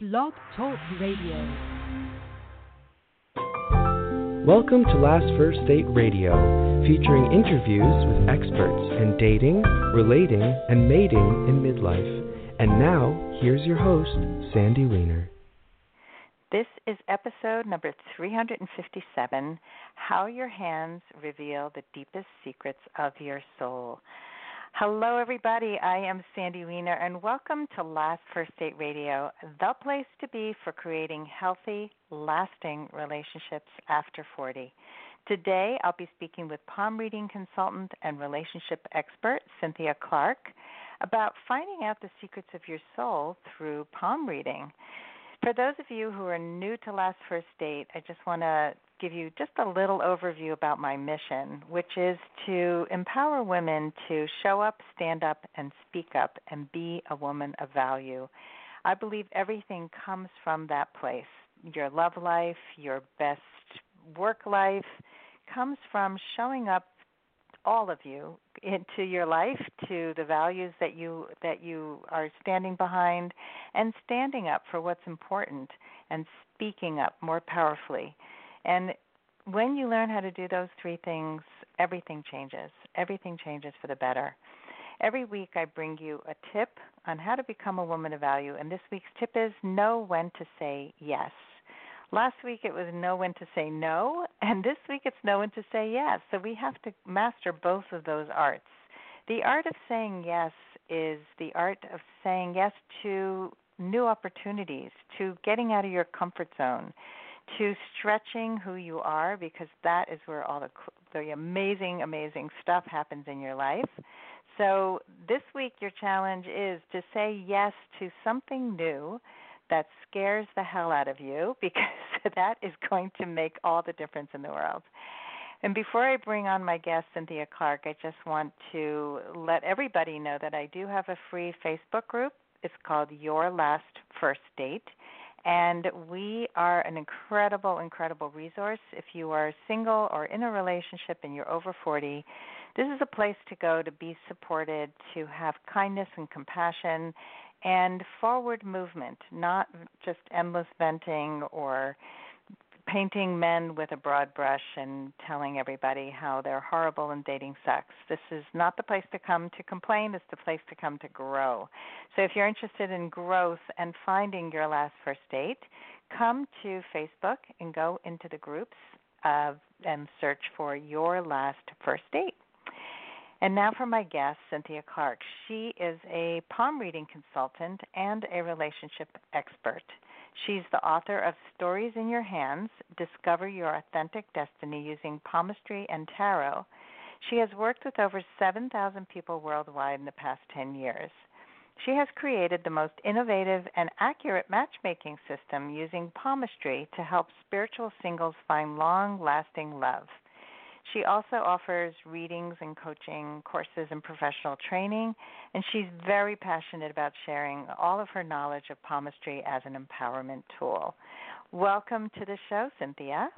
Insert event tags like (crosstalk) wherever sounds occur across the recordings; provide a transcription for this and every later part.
Blog Talk Radio. Welcome to Last First Date Radio, featuring interviews with experts in dating, relating, and mating in midlife. And now, here's your host, Sandy Weiner. This is episode number 357 How Your Hands Reveal the Deepest Secrets of Your Soul. Hello, everybody. I am Sandy Weiner, and welcome to Last First Date Radio, the place to be for creating healthy, lasting relationships after 40. Today, I'll be speaking with palm reading consultant and relationship expert Cynthia Clark about finding out the secrets of your soul through palm reading. For those of you who are new to Last First Date, I just want to give you just a little overview about my mission, which is to empower women to show up, stand up, and speak up and be a woman of value. I believe everything comes from that place. Your love life, your best work life comes from showing up all of you into your life to the values that you that you are standing behind and standing up for what's important and speaking up more powerfully and when you learn how to do those three things everything changes. Everything changes for the better. Every week i bring you a tip on how to become a woman of value. And this week's tip is know when to say yes. Last week it was know when to say no, (laughs) and this week it's know when to say yes. So we have to master both of those arts. The art of saying yes is the art of saying yes to new opportunities, to getting out of your comfort zone, to stretching who you are because that is where all the the amazing amazing stuff happens in your life. So this week your challenge is to say yes to something new that scares the hell out of you (laughs) because that is going to make all the difference in the world. And before I bring on my guest, Cynthia Clark, I just want to let everybody know that I do have a free Facebook group. It's called Your Last First Date. And we are an incredible, incredible resource. If you are single or in a relationship and you're over 40, this is a place to go to be supported, to have kindness and compassion, and forward movement, not just endless venting or painting men with a broad brush and telling everybody how they're horrible and dating sucks. This is not the place to come to complain, it's the place to come to grow. So if you're interested in growth and finding your last first date, come to Facebook and go into the groups uh, and search for your last first date. And now for my guest, Cynthia Clark. She is a palm reading consultant and a relationship expert. She's the author of Stories in Your Hands Discover Your Authentic Destiny Using Palmistry and Tarot. She has worked with over 7,000 people worldwide in the past 10 years. She has created the most innovative and accurate matchmaking system using palmistry to help spiritual singles find long lasting love. She also offers readings and coaching courses and professional training, and she's very passionate about sharing all of her knowledge of palmistry as an empowerment tool. Welcome to the show, Cynthia.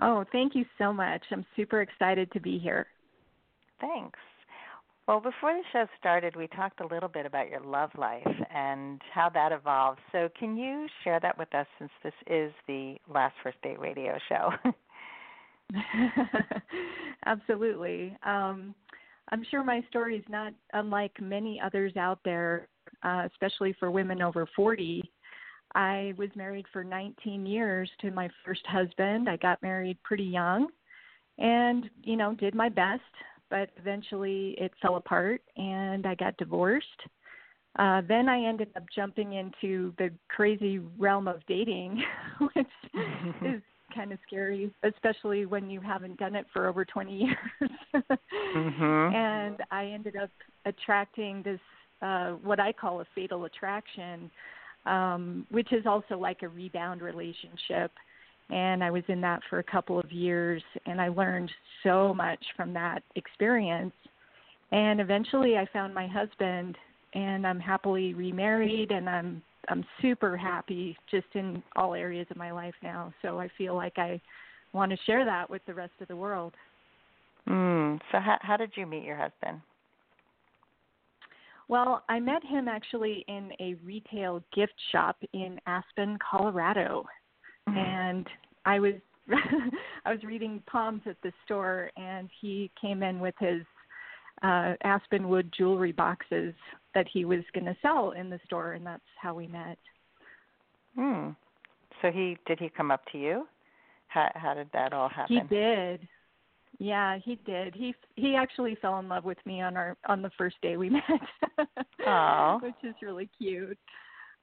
Oh, thank you so much. I'm super excited to be here. Thanks. Well, before the show started, we talked a little bit about your love life and how that evolved. So, can you share that with us since this is the Last First Date radio show? (laughs) (laughs) Absolutely. Um, I'm sure my story is not unlike many others out there, uh, especially for women over 40. I was married for 19 years to my first husband. I got married pretty young and, you know, did my best, but eventually it fell apart and I got divorced. Uh, then I ended up jumping into the crazy realm of dating, (laughs) which (laughs) is kind of scary, especially when you haven't done it for over 20 (laughs) years. mm-hmm. And I ended up attracting this, uh, what I call a fatal attraction, um, which is also like a rebound relationship. And I was in that for a couple of years, and I learned so much from that experience. And eventually, I found my husband, and I'm happily remarried, and I'm I'm super happy just in all areas of my life now. So I feel like I want to share that with the rest of the world. Mm. So how how did you meet your husband? Well, I met him actually in a retail gift shop in Aspen, Colorado. Mm-hmm. And I was (laughs) I was reading palms at the store and he came in with his uh Aspenwood jewelry boxes that he was going to sell in the store and that's how we met. Hmm. So he did he come up to you? How how did that all happen? He did. Yeah, he did. He he actually fell in love with me on our on the first day we (laughs) met. Aww. Which is really cute.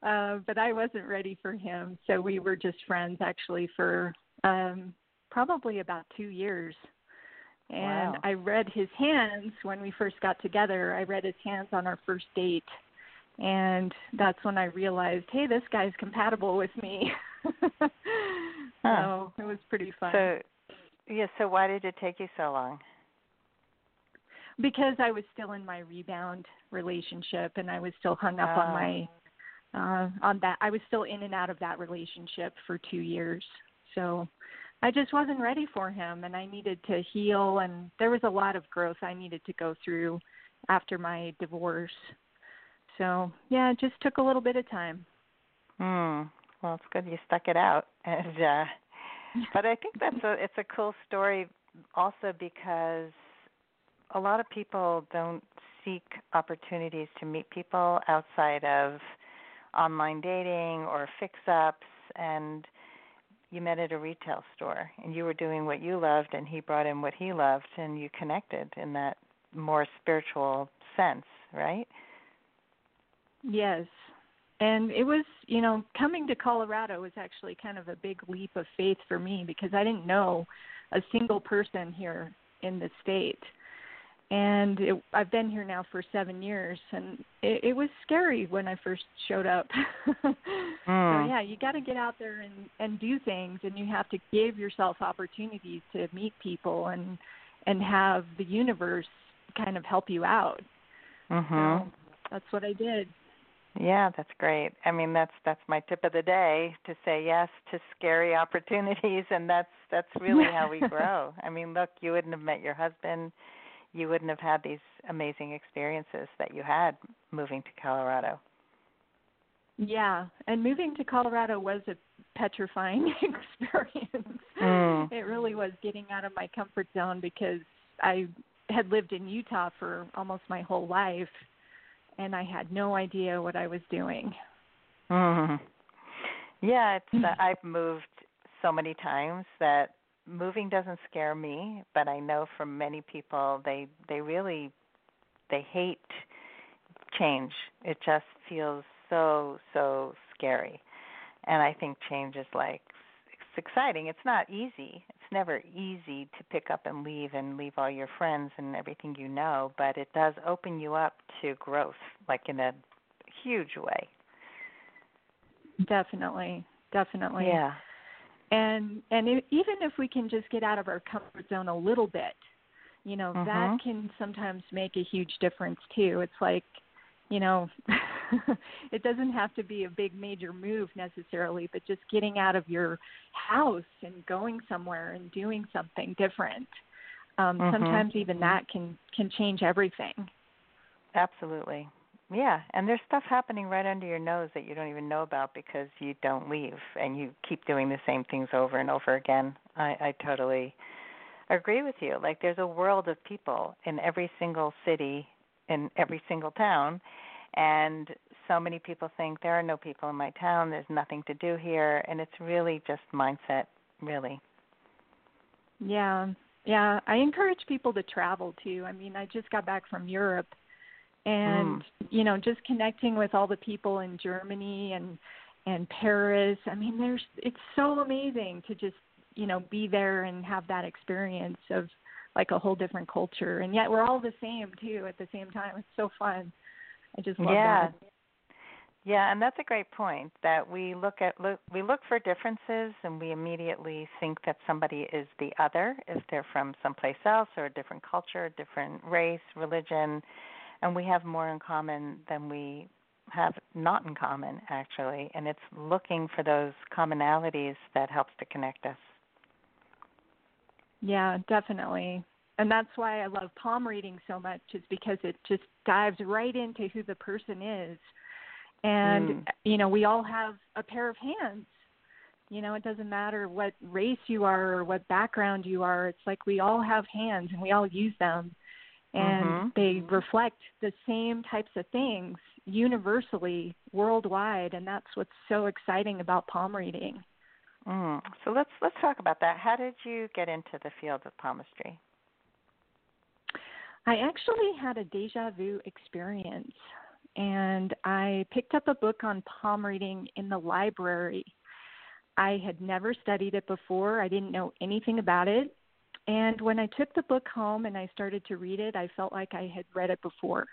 Uh, but I wasn't ready for him, so we were just friends actually for um probably about 2 years. And wow. I read his hands when we first got together. I read his hands on our first date. And that's when I realized, hey, this guy's compatible with me. (laughs) huh. So it was pretty fun. So yeah, so why did it take you so long? Because I was still in my rebound relationship and I was still hung up oh. on my uh on that I was still in and out of that relationship for 2 years. So I just wasn't ready for him and I needed to heal and there was a lot of growth I needed to go through after my divorce. So, yeah, it just took a little bit of time. Hmm. Well, it's good you stuck it out (laughs) and uh (laughs) but I think that's a it's a cool story also because a lot of people don't seek opportunities to meet people outside of online dating or fix ups and you met at a retail store and you were doing what you loved and he brought in what he loved and you connected in that more spiritual sense, right? Yes, and it was you know coming to colorado was actually kind of a big leap of faith for me because i didn't know a single person here in the state and it, i've been here now for seven years and it, it was scary when i first showed up mm. (laughs) so yeah you got to get out there and and do things and you have to give yourself opportunities to meet people and and have the universe kind of help you out mhm so that's what i did yeah, that's great. I mean, that's that's my tip of the day to say yes to scary (laughs) opportunities, and that's that's really how we (laughs) grow. I mean, look, you wouldn't have met your husband, you wouldn't have had these amazing experiences that you had moving to Colorado. Yeah, and moving to Colorado was a petrifying (laughs) experience. Mm. It really was getting out of my comfort zone because I had lived in Utah for almost my whole life and I had no idea what I was doing. Mm-hmm. Yeah, it's uh, I've moved so many times that moving doesn't scare me, but I know for many people they they really they hate change. It just feels so so scary. And I think change is like it's exciting. It's not easy. It's never easy to pick up and leave and leave all your friends and everything you know, but it does open you up to growth, like in a huge way. Definitely, definitely. Yeah. And and it, even if we can just get out of our comfort zone a little bit, you know, mm-hmm. that can sometimes make a huge difference too. It's like you know, (laughs) it doesn't have to be a big major move necessarily, but just getting out of your house and going somewhere and doing something different. Um, mm-hmm. Sometimes even that can can change everything. Absolutely. Yeah, and there's stuff happening right under your nose that you don't even know about because you don't leave and you keep doing the same things over and over again. I, I totally agree with you. Like there's a world of people in every single city in every single town and so many people think there are no people in my town. There's nothing to do here. And it's really just mindset really. Yeah. Yeah i encourage people to travel too. I mean i just got back from europe and mm. you know just connecting with all the people in germany and and paris. I mean there's it's so amazing to just you know be there and have that experience of like a whole different culture. And yet we're all the same too at the same time. It's so fun. I just love yeah. that. Yeah and that's a great point that we look at look we look for differences and we immediately think that somebody is the other if they're from someplace else or a different culture different race religion and we have more in common than we have not in common actually and it's looking for those commonalities that helps to connect us yeah, definitely. and that's why I love palm reading so much is because it just dives right into who the person is. And Mm. you know, we all have a pair of hands. You know, it doesn't matter what race you are or what background you are. It's like we all have hands and we all use them. And Mhm. they reflect the same types of things universally worldwide and that's what's so exciting about palm reading. Mm. So let's let's talk about that. How did you get into the field of palmistry? I actually had a deja vu experience, and I picked up a book on palm reading in the library. I had never studied it before, I didn't know anything about it. And when I took the book home and I started to read it, I felt like I had read it before.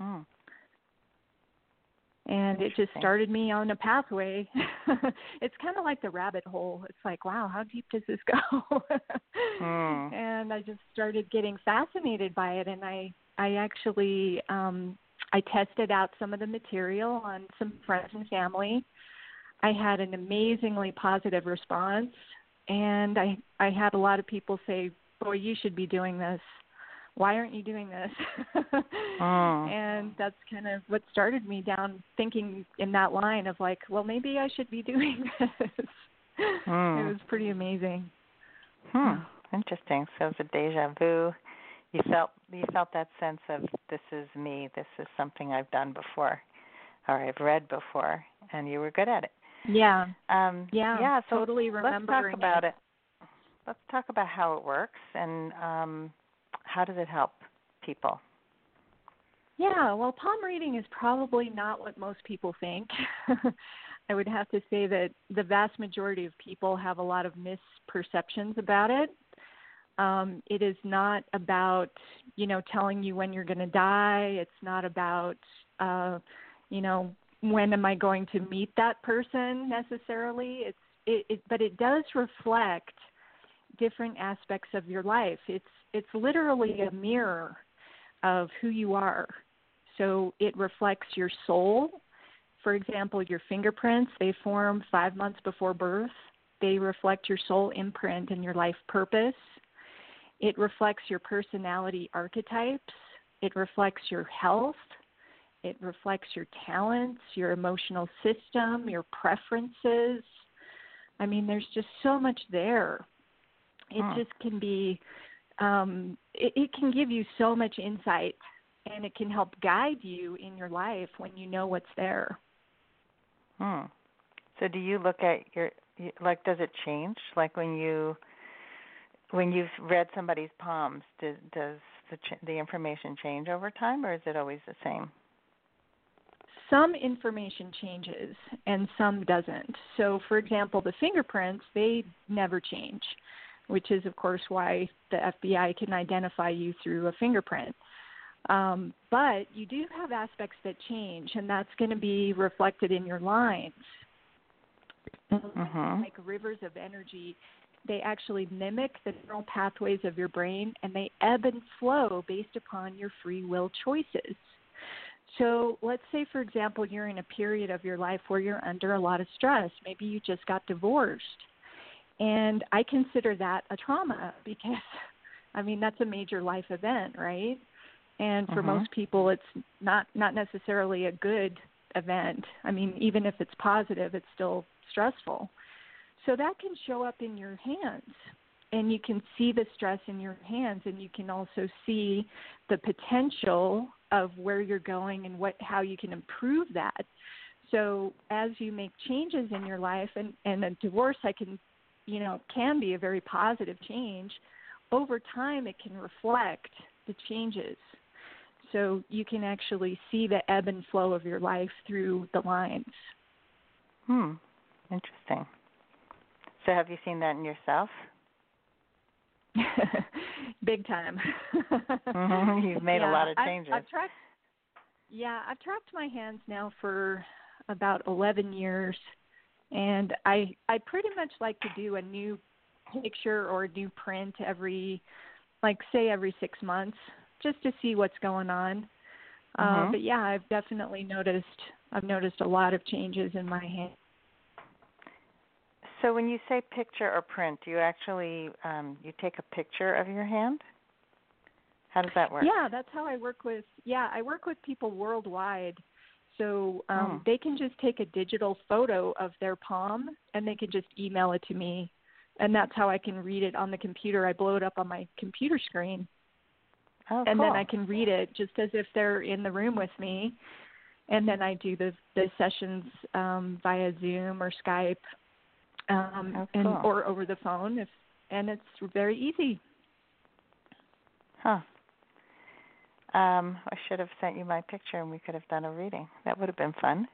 Mm. And it just started me on a pathway. (laughs) it's kind of like the rabbit hole. It's like, wow, how deep does this go? (laughs) Hmm. And I just started getting fascinated by it and I I actually um I tested out some of the material on some friends and family. I had an amazingly positive response and I I had a lot of people say, "Boy, you should be doing this. Why aren't you doing this?" Mm. (laughs) And that's kind of what started me down thinking in that line of like, well, maybe I should be (laughs) doing this. Hmm. It was pretty amazing. Hmm. Interesting. So it was a deja vu. You felt you felt that sense of this is me. This is something I've done before, or I've read before, and you were good at it. Yeah. Um, Yeah, Yeah. So totally remember. let's talk about it. it. Let's talk about how it works and um, how does it help people. Yeah, well, palm reading is probably not what most people think. (laughs) I would have to say that the vast majority of people have a lot of misperceptions about it. Um, it is not about, you know, telling you when you're going to die. It's not about, uh, you know, when am I going to meet that person necessarily. It's it, it but it does reflect different aspects of your life. It's it's literally a mirror of who you are. So it reflects your soul. For example, your fingerprints, they form five months before birth. They reflect your soul imprint and your life purpose. It reflects your personality archetypes. It reflects your health. It reflects your talents, your emotional system, your preferences. I mean, there's just so much there. It Hmm. just can be, um, it, it can give you so much insight and it can help guide you in your life when you know what's there. Hmm. So do you look at your like does it change like when you when you've read somebody's palms does does the the information change over time or is it always the same? Some information changes and some doesn't. So, for example, the fingerprints, they never change, which is, of course, why the FBI can identify you through a fingerprint. Um, but you do have aspects that change, and that's going to be reflected in your lines. Mhm. Like rivers of energy, they actually mimic the neural pathways of your brain, and they ebb and flow based upon your free will choices. So, let's say, for example, you're in a period of your life where you're under a lot of stress. Maybe you just got divorced. And I consider that a trauma because, (laughs) I mean, that's a major life event, right? And for Mhm. most people, it's not not necessarily a good event. I mean, even if it's positive, it's still stressful. So that can show up in your hands. And you can see the stress in your hands and you can also see the potential of where you're going and what how you can improve that. So as you make changes in your life and and a divorce I can you know can be a very positive change, over time it can reflect the changes. So you can actually see the ebb and flow of your life through the lines. Hmm. Interesting. So have you seen that in yourself? (laughs) Big time. (laughs) Mhm. You've (laughs) made a lot of I've- changes. I've tracked, yeah, I've tracked my hands now for about 11 years, and I I pretty much like to do a new picture or a new print every, like say every six months, just to see what's going on. Uh, Mhm. but yeah, I've definitely noticed I've noticed a lot of changes in my hand. So when you say picture or print, do you actually um, you take a picture of your hand? How does that work? Yeah, that's how I work with. Yeah, I work with people worldwide. So um, Oh. they can just take a digital photo of their palm and they can just email it to me, and that's how I can read it on the computer. I blow it up on my computer screen, Oh, and cool. then I can read it just as if they're in the room with me. And then I do the the sessions um, via Zoom or Skype, um, Oh, and or over the phone. If and it's very easy. Huh. Um, I should have sent you my picture and we could have done a reading. That would have been fun.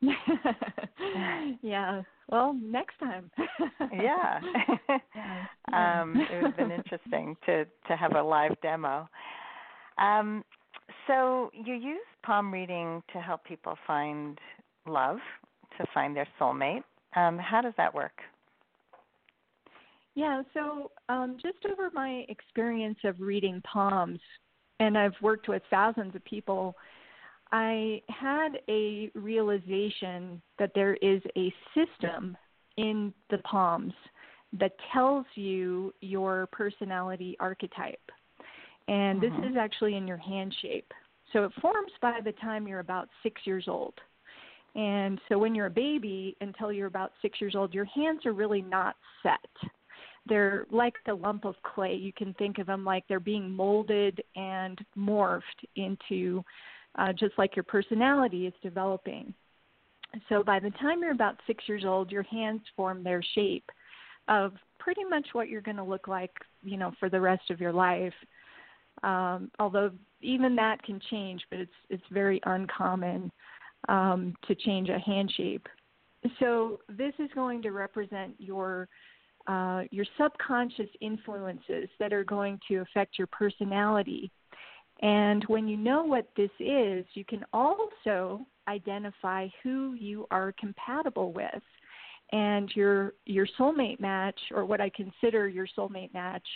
(laughs) yeah. Well, next time. (laughs) yeah. um, it would have been interesting to to have a live demo. Um, so you use palm reading to help people find love, to find their soulmate. Um, how does that work? Yeah, so um, just over my experience of reading palms, and I've worked with thousands of people, I had a realization that there is a system in the palms that tells you your personality archetype. And this Mhm. is actually in your hand shape. So it forms by the time you're about six years old. And so when you're a baby until you're about six years old, your hands are really not set they're like a lump of clay. You can think of them like they're being molded and morphed into uh, just like your personality is developing. So by the time you're about six years old, your hands form their shape of pretty much what you're going to look like, you know, for the rest of your life. Um, although even that can change, but it's it's very uncommon um, to change a hand shape. So this is going to represent your uh, your subconscious influences that are going to affect your personality. And when you know what this is, you can also identify who you are compatible with. And your your soulmate match, or what I consider your soulmate match,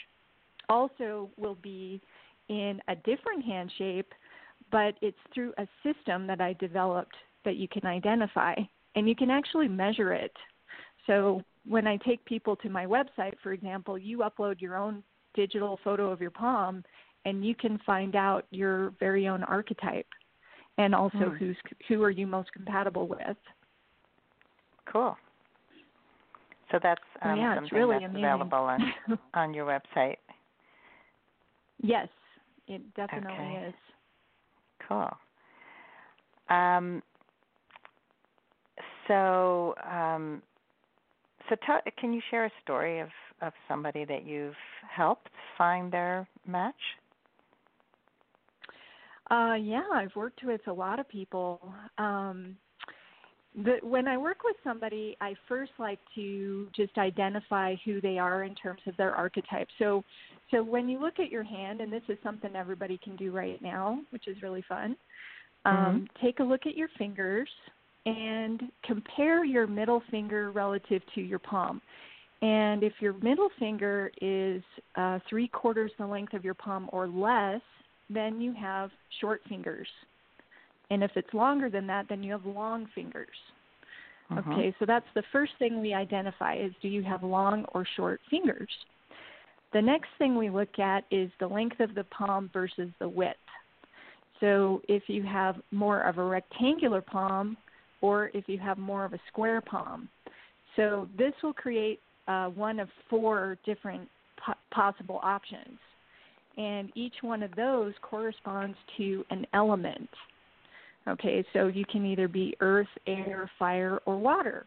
also will be in a different hand shape, but it's through a system that I developed that you can identify, and you can actually measure it. So when I take people to my website, for example, you upload your own digital photo of your palm, and you can find out your very own archetype, and also Hmm. who's who are you most compatible with. Cool. So that's um, yeah, something really that's amazing. available on (laughs) on your website. yes, it definitely Okay. is. Cool. Um, so, um, so tell, can you share a story of, of somebody that you've helped find their match? Uh, yeah, I've worked with a lot of people. Um, the, when I work with somebody, I first like to just identify who they are in terms of their archetype. So, so when you look at your hand, and this is something everybody can do right now, which is really fun. Um, Take a look at your fingers and compare your middle finger relative to your palm. And if your middle finger is uh, three quarters the length of your palm or less, then you have short fingers. And if it's longer than that, then you have long fingers. Mhm. Okay, so that's the first thing we identify is do you have long or short fingers? The next thing we look at is the length of the palm versus the width. So if you have more of a rectangular palm or if you have more of a square palm. So this will create uh, one of four different po- possible options. And each one of those corresponds to an element. Okay, so you can either be earth, air, fire, or water.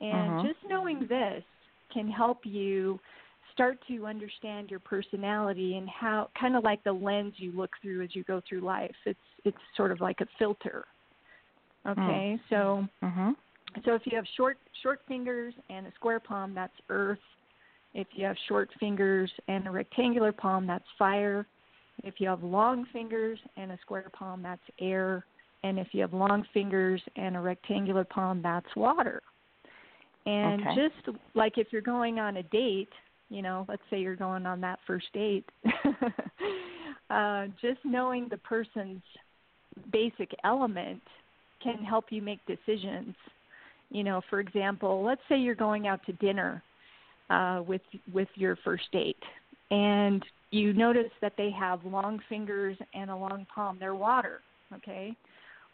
And Mhm. just knowing this can help you start to understand your personality and how kind of like the lens you look through as you go through life. It's it's sort of like a filter. Okay? So Mhm. so if you have short short fingers and a square palm, that's earth. If you have short fingers and a rectangular palm, that's fire. If you have long fingers and a square palm, that's air. And if you have long fingers and a rectangular palm, that's water. And Okay. just like if you're going on a date, you know, let's say you're going on that first date, (laughs) uh, just knowing the person's basic element can help you make decisions. You know, for example, let's say you're going out to dinner uh, with with your first date, and you notice that they have long fingers and a long palm. They're water, okay?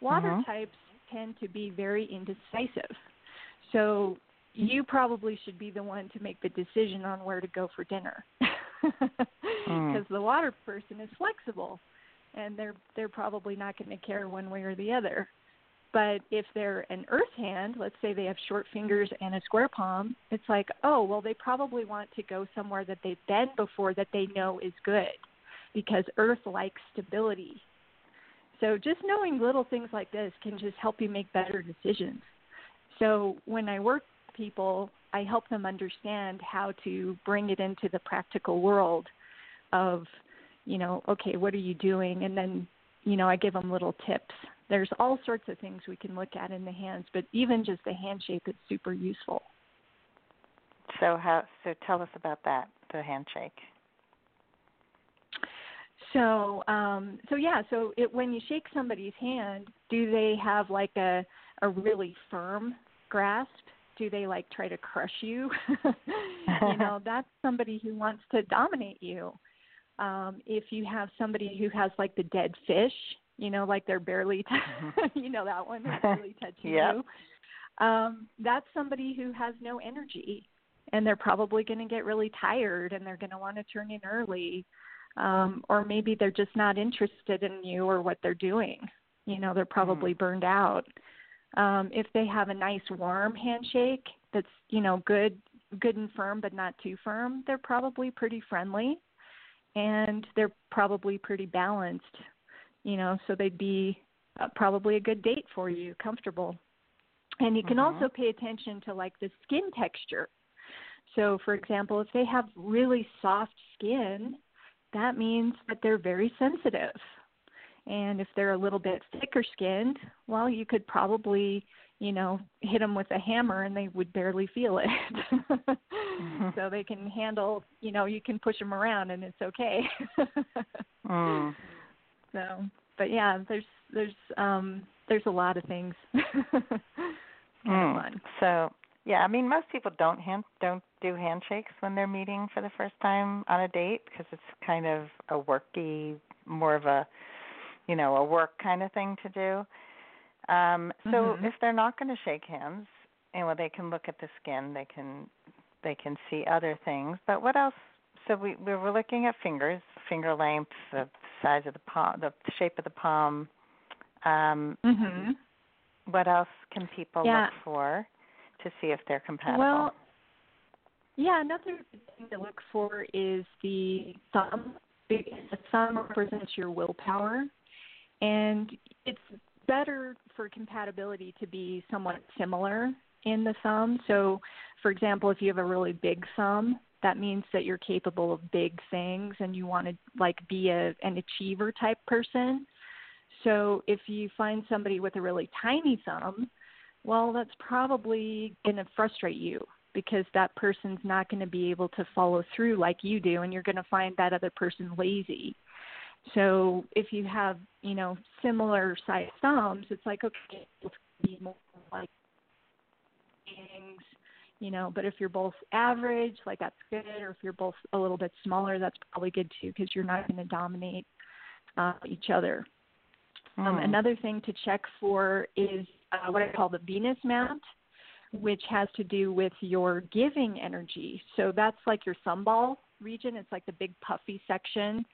Water Mhm. types tend to be very indecisive. So you probably should be the one to make the decision on where to go for dinner. (laughs) Because the water person is flexible and they're they're probably not going to care one way or the other. But if they're an earth hand, let's say they have short fingers and a square palm, it's like, oh, well, they probably want to go somewhere that they've been before that they know is good because earth likes stability. So just knowing little things like this can just help you make better decisions. So when I work with people, I help them understand how to bring it into the practical world of, you know, okay, what are you doing? And then, you know, I give them little tips there's all sorts of things we can look at in the hands, but even just the hand shape is super useful. So how so tell us about that, the handshake. So um so yeah, so it when you shake somebody's hand, do they have like a a really firm grasp? Do they like try to crush you? (laughs) you know, that's somebody who wants to dominate you. Um, if you have somebody who has like the dead fish, you know, like they're barely, t- Mm-hmm. (laughs) you know, that one barely (laughs) touching Yep. you. Um, that's somebody who has no energy, and they're probably going to get really tired, and they're going to want to turn in early, um, or maybe they're just not interested in you or what they're doing. You know, they're probably burned out. Um, if they have a nice warm handshake that's you know good, good and firm, but not too firm, they're probably pretty friendly, and they're probably pretty balanced you know, so they'd be uh, probably a good date for you, comfortable. And you can Mhm. also pay attention to like the skin texture. So, for example, if they have really soft skin, that means that they're very sensitive. And if they're a little bit thicker skinned, well, you could probably, you know, hit them with a hammer and they would barely feel it. (laughs) So they can handle, you know, you can push them around and it's okay. Mm. (laughs) So, but yeah, there's there's um there's a lot of things. (laughs) Mm. of. So yeah, I mean most people don't hand don't do handshakes when they're meeting for the first time on a date because it's kind of a worky, more of a you know a work kind of thing to do. Um, so Mhm. if they're not going to shake hands, and well, they can look at the skin, they can they can see other things. But what else? So we we were looking at fingers, finger length, the size of the palm, the shape of the palm. Um, Mhm. what else can people Yeah. look for to see if they're compatible? Well, yeah, another thing to look for is the thumb. The thumb represents your willpower, and it's better for compatibility to be somewhat similar in the thumb. So, for example, if you have a really big thumb, that means that you're capable of big things and you want to like be a an achiever type person. So, if you find somebody with a really tiny thumb, well, that's probably going to frustrate you because that person's not going to be able to follow through like you do, and you're going to find that other person lazy. So if you have, you know, similar sized thumbs, it's like okay, let's be more like things, you know. But if you're both average, like that's good. Or if you're both a little bit smaller, that's probably good too because you're not going to dominate uh, each other. Um, Hmm. another thing to check for is uh, what I call the Venus mount, which has to do with your giving energy. So that's like your thumb ball region. It's like the big puffy section.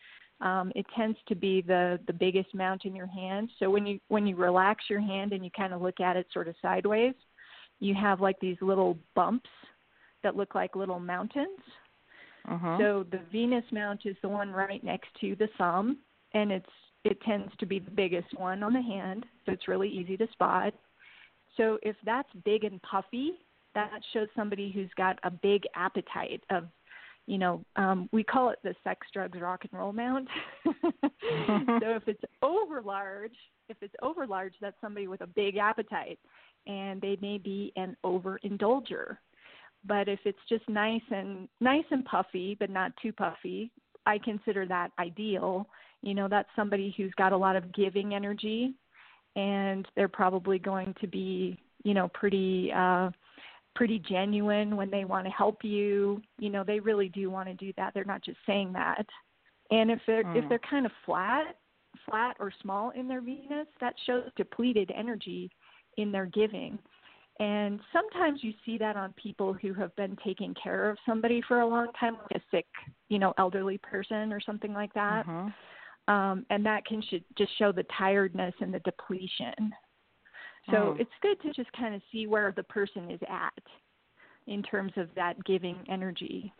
Um, it tends to be the the biggest mount in your hand. So when you when you relax your hand and you kind of look at it sort of sideways, you have like these little bumps that look like little mountains. Mhm. So the Venus mount is the one right next to the thumb, and it's it tends to be the biggest one on the hand, so it's really easy to spot. So if that's big and puffy, that shows somebody who's got a big appetite of, you know, um, we call it the sex, drugs, rock and roll mount. (laughs) so (laughs) if it's over large, if it's over large, that's somebody with a big appetite, and they may be an overindulger. But if it's just nice and nice and puffy, but not too puffy, I consider that ideal. You know, that's somebody who's got a lot of giving energy, and they're probably going to be, you know, pretty uh, pretty genuine when they want to help you. You know, they really do want to do that. They're not just saying that. And if they're mm. if they're kind of flat, flat or small in their Venus, that shows depleted energy in their giving. And sometimes you see that on people who have been taking care of somebody for a long time, like a sick, you know, elderly person or something like that. Mm-hmm. Um, and that can just show the tiredness and the depletion. So mm. it's good to just kind of see where the person is at in terms of that giving energy.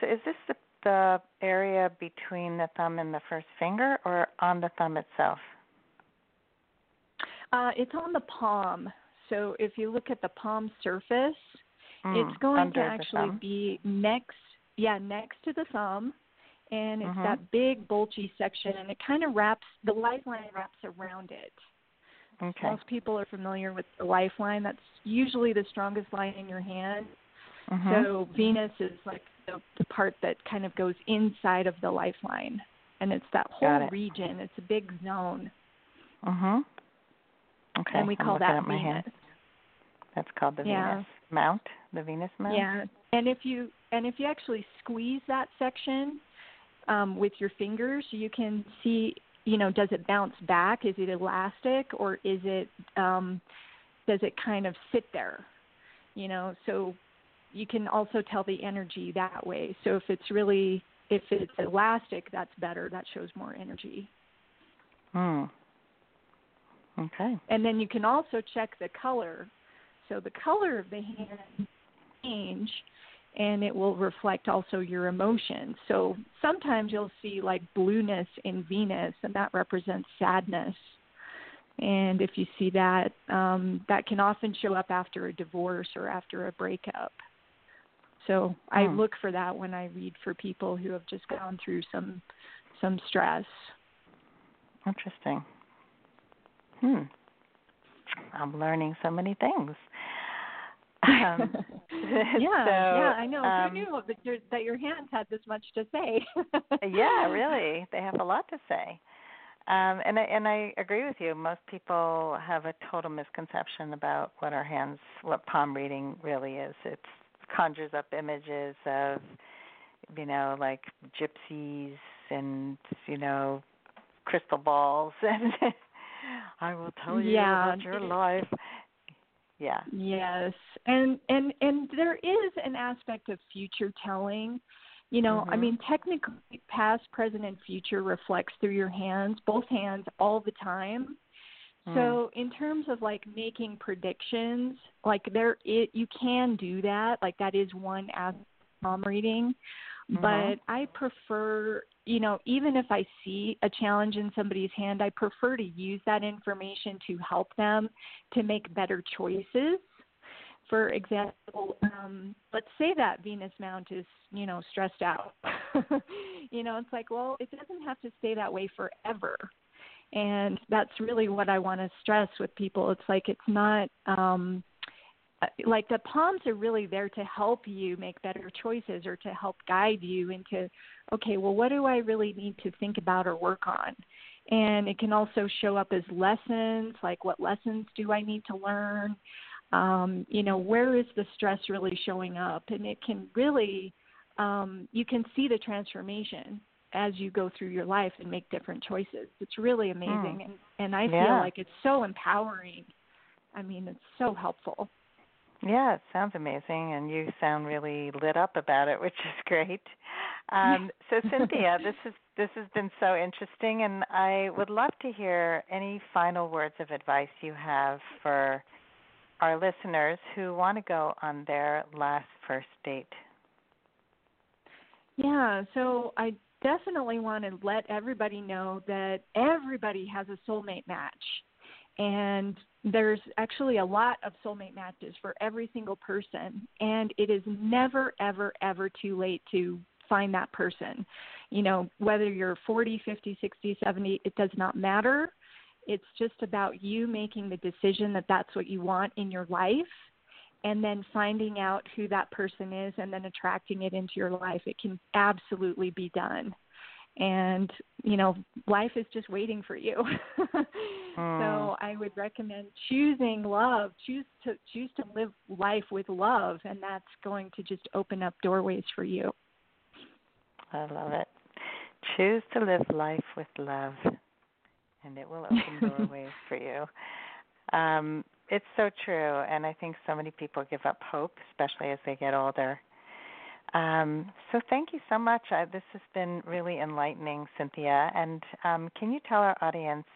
So is this the, the area between the thumb and the first finger or on the thumb itself? Uh, it's on the palm. So if you look at the palm surface, mm, it's going to actually be next, yeah, next to the thumb, and it's mm-hmm. that big bulgy section, and it kind of wraps the lifeline wraps around it. Okay. Most people are familiar with the lifeline. That's usually the strongest line in your hand. Mm-hmm. So Venus is like the, the part that kind of goes inside of the lifeline, and it's that whole it. region. It's a big zone. Mhm. Okay. And we call that Venus. Hand. That's called the yeah. Venus mount, the Venus mount. Yeah, and if you and if you actually squeeze that section um, with your fingers, you can see. You know, does it bounce back? Is it elastic, or is it um, does it kind of sit there? You know, so you can also tell the energy that way. So if it's really if it's elastic, that's better. That shows more energy. Hmm. Okay. And then you can also check the color. So the color of the hand change and it will reflect also your emotions. So sometimes you'll see like blueness in Venus and that represents sadness. And if you see that, um, that can often show up after a divorce or after a breakup. So I hmm. look for that when I read for people who have just gone through some some stress. Interesting. Hmm. I'm learning so many things. Um, (laughs) (laughs) yeah, so, yeah, I know. Um, Who knew that your, that your hands had this much to say? yeah, (laughs) really, they have a lot to say. Um, and I, and I agree with you. Most people have a total misconception about what our hands, what palm reading really is. It conjures up images of, you know, like gypsies and you know, crystal balls and I will tell you yeah. about your life. Yeah. Yes. And and and there is an aspect of future telling. You know, mm-hmm. I mean technically past, present and future reflects through your hands, both hands all the time. Mm. So in terms of like making predictions, like there it you can do that. Like that is one aspect of palm reading. Mm-hmm. But I prefer you know, even if I see a challenge in somebody's hand, I prefer to use that information to help them to make better choices. For example, um, let's say that Venus Mount is, you know, stressed out. (laughs) you know, it's like, well, it doesn't have to stay that way forever. And that's really what I want to stress with people. It's like it's not um like the palms are really there to help you make better choices or to help guide you into okay well what do i really need to think about or work on? And it can also show up as lessons like what lessons do i need to learn? Um, you know where is the stress really showing up? And it can really um, you can see the transformation as you go through your life and make different choices. It's really amazing mm. and and i yeah. feel like it's so empowering. I mean it's so helpful yeah, it sounds amazing, and you sound really lit up about it, (laughs) which is great. Um, so, Cynthia, this is this has been so interesting, and I would love to hear any final words of advice you have for our listeners who want to go on their last first date. Yeah, so I definitely want to let everybody know that everybody has a soulmate match. And there's actually a lot of soulmate matches for every single person and it is never ever ever too late to find that person. You know whether you're 40 50 60 70 it does not matter. It's just about you making the decision that that's what you want in your life and then finding out who that person is and then attracting it into your life. It can absolutely be done and you know life is just waiting for you. Mm. (laughs) so i would recommend choosing love. Choose to choose to live life with love and that's going to just open up doorways for you. I love it. Choose to live life with love and it will open (laughs) doorways for you. Um it's so true and i think so many people give up hope especially as they get older um, so thank you so much. This has been really enlightening, Cynthia. And um, can you tell our audience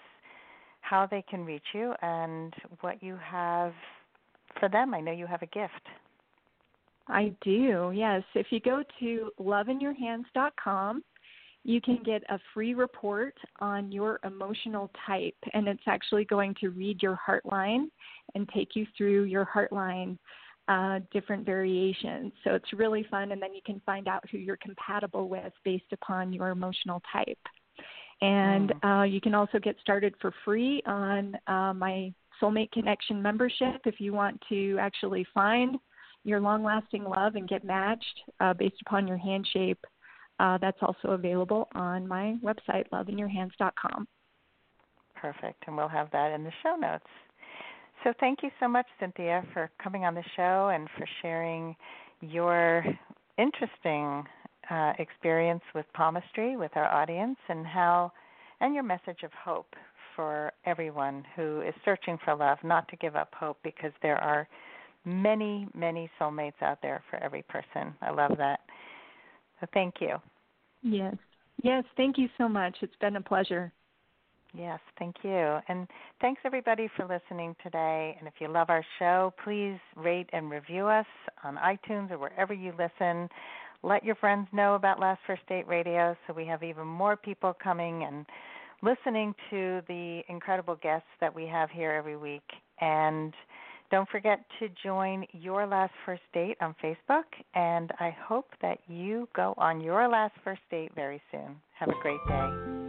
how they can reach you and what you have for them? I know you have a gift. I do, yes. If you go to loveinyourhands.com, you can get a free report on your emotional type, and it's actually going to read your heartline and take you through your heartline uh, different variations. So it's really fun, and then you can find out who you're compatible with based upon your emotional type. And mm. uh, you can also get started for free on uh, my Soulmate Connection membership if you want to actually find your long lasting love and get matched uh, based upon your hand shape. Uh, that's also available on my website, loveinyourhands.com. Perfect. And we'll have that in the show notes. So thank you so much, Cynthia, for coming on the show and for sharing your interesting uh, experience with palmistry with our audience and how and your message of hope for everyone who is searching for love, not to give up hope because there are many, many soulmates out there for every person. I love that. So thank you. Yes. Yes, thank you so much. It's been a pleasure. Yes, thank you. And thanks everybody for listening today. And if you love our show, please rate and review us on iTunes or wherever you listen. Let your friends know about Last First Date Radio so we have even more people coming and listening to the incredible guests that we have here every week. And don't forget to join Your Last First Date on Facebook. And I hope that you go on your last first date very soon. Have a great day.